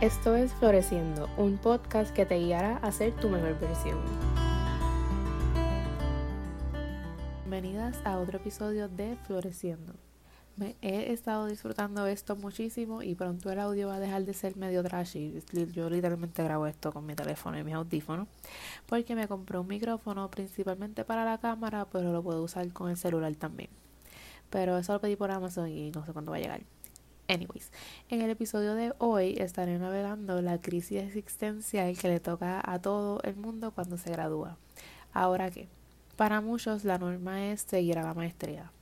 Esto es Floreciendo, un podcast que te guiará a ser tu mejor versión. Bienvenidas a otro episodio de Floreciendo. Me he estado disfrutando esto muchísimo y pronto el audio va a dejar de ser medio trashy. Yo literalmente grabo esto con mi teléfono y mis audífonos porque me compré un micrófono principalmente para la cámara, pero lo puedo usar con el celular también. Pero eso lo pedí por Amazon y no sé cuándo va a llegar. Anyways, en el episodio de hoy estaré navegando la crisis existencial que le toca a todo el mundo cuando se gradúa. Ahora qué, para muchos la norma es seguir a la maestría.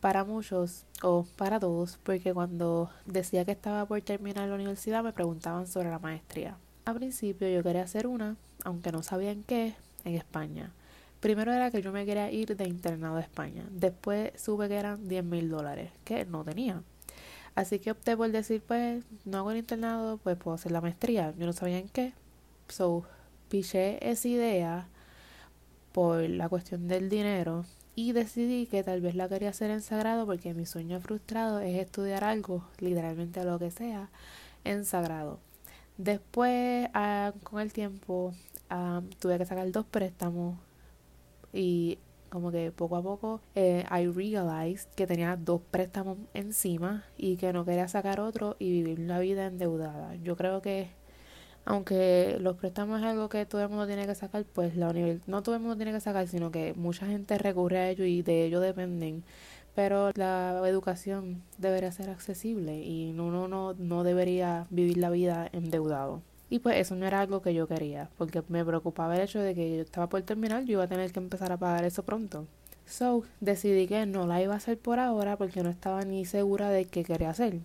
Para muchos, o para todos, porque cuando decía que estaba por terminar la universidad me preguntaban sobre la maestría. A principio yo quería hacer una, aunque no sabía en qué, en España. Primero era que yo me quería ir de internado a España. Después supe que eran 10 mil dólares, que no tenía. Así que opté por decir, pues, no hago el internado, pues puedo hacer la maestría. Yo no sabía en qué. So, piché esa idea por la cuestión del dinero y decidí que tal vez la quería hacer en sagrado porque mi sueño frustrado es estudiar algo, literalmente lo que sea, en sagrado. Después, ah, con el tiempo, ah, tuve que sacar dos préstamos y como que poco a poco eh, I realized que tenía dos préstamos encima y que no quería sacar otro y vivir la vida endeudada. Yo creo que aunque los préstamos es algo que todo el mundo tiene que sacar, pues la no todo el mundo tiene que sacar, sino que mucha gente recurre a ello y de ello dependen. Pero la educación debería ser accesible y uno no, no debería vivir la vida endeudado. Y pues eso no era algo que yo quería, porque me preocupaba el hecho de que yo estaba por terminar, yo iba a tener que empezar a pagar eso pronto. So, decidí que no la iba a hacer por ahora porque no estaba ni segura de qué quería hacer.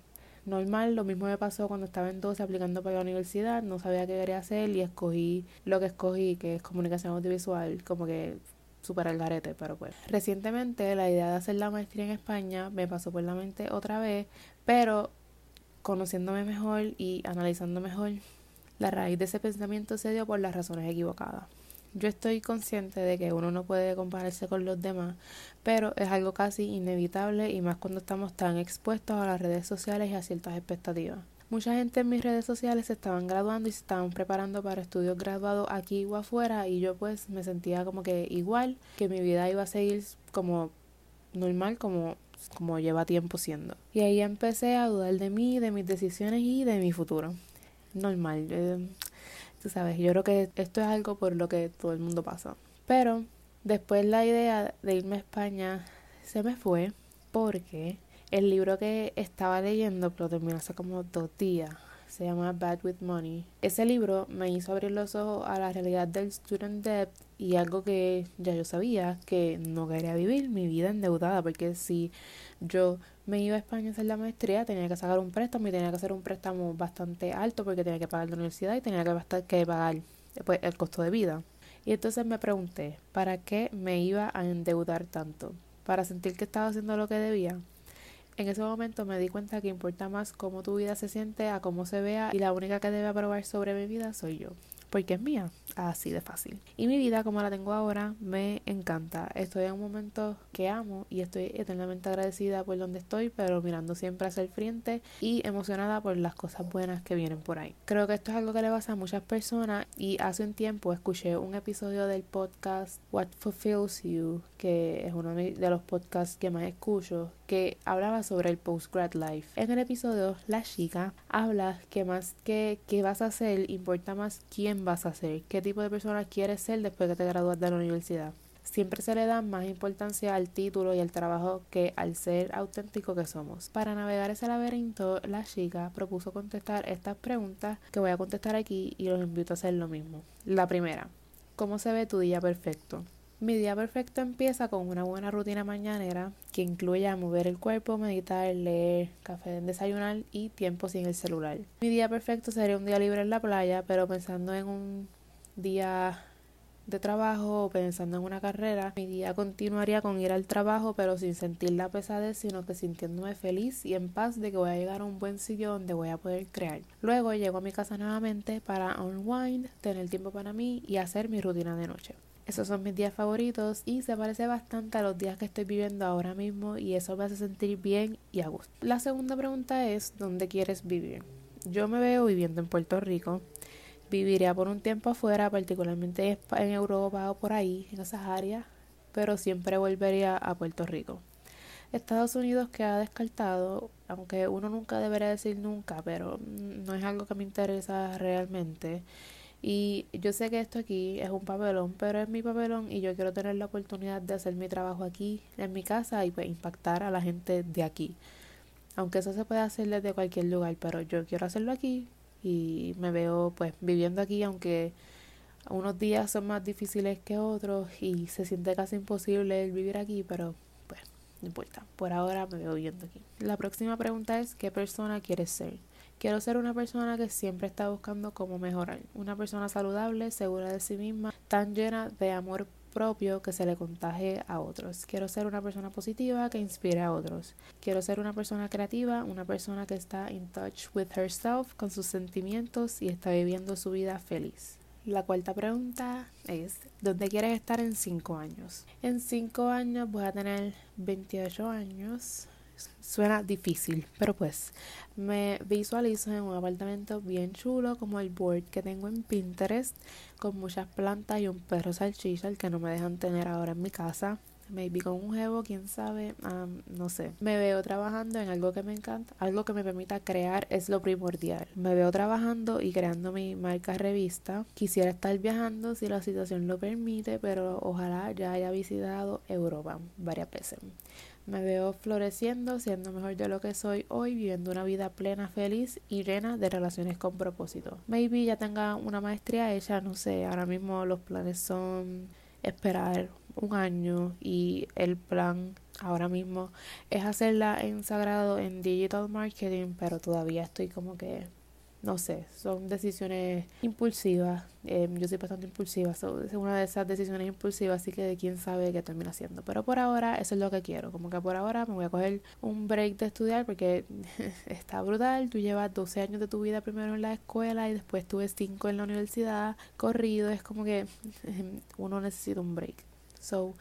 Normal, lo mismo me pasó cuando estaba en 12 aplicando para la universidad, no sabía qué quería hacer y escogí lo que escogí, que es comunicación audiovisual, como que super al garete, pero pues. Recientemente la idea de hacer la maestría en España me pasó por la mente otra vez, pero conociéndome mejor y analizando mejor, la raíz de ese pensamiento se dio por las razones equivocadas. Yo estoy consciente de que uno no puede compararse con los demás, pero es algo casi inevitable y más cuando estamos tan expuestos a las redes sociales y a ciertas expectativas. Mucha gente en mis redes sociales se estaban graduando y se estaban preparando para estudios graduados aquí o afuera y yo pues me sentía como que igual, que mi vida iba a seguir como normal, como como lleva tiempo siendo. Y ahí empecé a dudar de mí, de mis decisiones y de mi futuro normal. Eh, tú sabes, yo creo que esto es algo por lo que todo el mundo pasa. Pero después la idea de irme a España se me fue porque el libro que estaba leyendo, pero terminó hace como dos días, se llama Bad with Money. Ese libro me hizo abrir los ojos a la realidad del student debt y algo que ya yo sabía, que no quería vivir mi vida endeudada, porque si yo me iba a España a hacer la maestría, tenía que sacar un préstamo y tenía que hacer un préstamo bastante alto porque tenía que pagar la universidad y tenía que, que pagar pues, el costo de vida. Y entonces me pregunté, ¿para qué me iba a endeudar tanto? ¿Para sentir que estaba haciendo lo que debía? En ese momento me di cuenta que importa más cómo tu vida se siente a cómo se vea y la única que debe aprobar sobre mi vida soy yo porque es mía, así de fácil. Y mi vida como la tengo ahora me encanta. Estoy en un momento que amo y estoy eternamente agradecida por donde estoy, pero mirando siempre hacia el frente y emocionada por las cosas buenas que vienen por ahí. Creo que esto es algo que le pasa a muchas personas y hace un tiempo escuché un episodio del podcast What Fulfills You, que es uno de los podcasts que más escucho, que hablaba sobre el postgrad life. En el episodio, la chica habla que más que qué vas a hacer, importa más quién vas a ser, qué tipo de persona quieres ser después que te gradúas de la universidad. Siempre se le da más importancia al título y al trabajo que al ser auténtico que somos. Para navegar ese laberinto, la chica propuso contestar estas preguntas que voy a contestar aquí y los invito a hacer lo mismo. La primera, ¿cómo se ve tu día perfecto? Mi día perfecto empieza con una buena rutina mañanera que incluye mover el cuerpo, meditar, leer, café, desayunar y tiempo sin el celular. Mi día perfecto sería un día libre en la playa, pero pensando en un día de trabajo o pensando en una carrera, mi día continuaría con ir al trabajo pero sin sentir la pesadez, sino que sintiéndome feliz y en paz de que voy a llegar a un buen sitio donde voy a poder crear. Luego llego a mi casa nuevamente para unwind, tener tiempo para mí y hacer mi rutina de noche. Esos son mis días favoritos y se parece bastante a los días que estoy viviendo ahora mismo y eso me hace sentir bien y a gusto. La segunda pregunta es ¿dónde quieres vivir? yo me veo viviendo en Puerto Rico. Viviría por un tiempo afuera, particularmente en Europa o por ahí, en esas áreas, pero siempre volvería a Puerto Rico. Estados Unidos queda descartado, aunque uno nunca debería decir nunca, pero no es algo que me interesa realmente. Y yo sé que esto aquí es un papelón, pero es mi papelón y yo quiero tener la oportunidad de hacer mi trabajo aquí, en mi casa y pues impactar a la gente de aquí. Aunque eso se puede hacer desde cualquier lugar, pero yo quiero hacerlo aquí y me veo pues viviendo aquí, aunque unos días son más difíciles que otros y se siente casi imposible el vivir aquí, pero pues no importa. Por ahora me veo viviendo aquí. La próxima pregunta es ¿qué persona quieres ser? Quiero ser una persona que siempre está buscando cómo mejorar, una persona saludable, segura de sí misma, tan llena de amor propio que se le contagie a otros. Quiero ser una persona positiva que inspire a otros. Quiero ser una persona creativa, una persona que está in touch with herself, con sus sentimientos y está viviendo su vida feliz. La cuarta pregunta es, ¿dónde quieres estar en cinco años? En cinco años voy a tener 28 años, Suena difícil, pero pues me visualizo en un apartamento bien chulo como el board que tengo en Pinterest con muchas plantas y un perro salchicha el que no me dejan tener ahora en mi casa. Maybe con un jevo, quién sabe, no sé. Me veo trabajando en algo que me encanta, algo que me permita crear es lo primordial. Me veo trabajando y creando mi marca revista. Quisiera estar viajando si la situación lo permite, pero ojalá ya haya visitado Europa varias veces. Me veo floreciendo, siendo mejor de lo que soy hoy, viviendo una vida plena, feliz y llena de relaciones con propósito. Maybe ya tenga una maestría hecha, no sé, ahora mismo los planes son esperar un año y el plan ahora mismo es hacerla en sagrado en digital marketing, pero todavía estoy como que no sé, son decisiones impulsivas. Eh, yo soy bastante impulsiva, es una de esas decisiones impulsivas, así que quién sabe qué termino haciendo. Pero por ahora, eso es lo que quiero. Como que por ahora me voy a coger un break de estudiar porque está brutal. Tú llevas 12 años de tu vida primero en la escuela y después tuve 5 en la universidad corrido. Es como que uno necesita un break. So,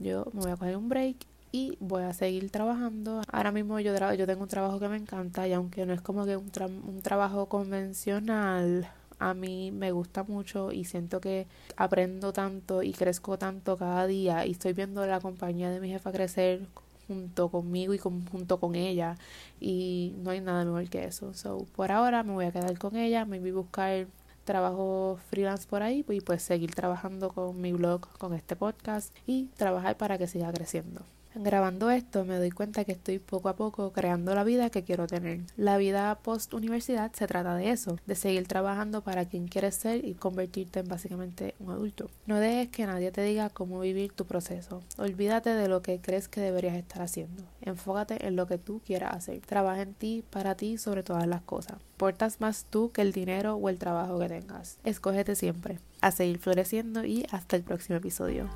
yo me voy a coger un break y voy a seguir trabajando. Ahora mismo yo, yo tengo un trabajo que me encanta y aunque no es como que un, un trabajo convencional, a mí me gusta mucho y siento que aprendo tanto y crezco tanto cada día y estoy viendo la compañía de mi jefa crecer junto conmigo y junto con ella y no hay nada mejor que eso. So, por ahora me voy a quedar con ella, me voy a buscar trabajo freelance por ahí y pues seguir trabajando con mi blog, con este podcast y trabajar para que siga creciendo. Grabando esto me doy cuenta que estoy poco a poco creando la vida que quiero tener. La vida post universidad se trata de eso, de seguir trabajando para quien quieres ser y convertirte en básicamente un adulto. No dejes que nadie te diga cómo vivir tu proceso. Olvídate de lo que crees que deberías estar haciendo. Enfócate en lo que tú quieras hacer. Trabaja en ti, para ti, sobre todas las cosas. Portas más tú que el dinero o el trabajo que tengas. Escógete siempre. A seguir floreciendo y hasta el próximo episodio.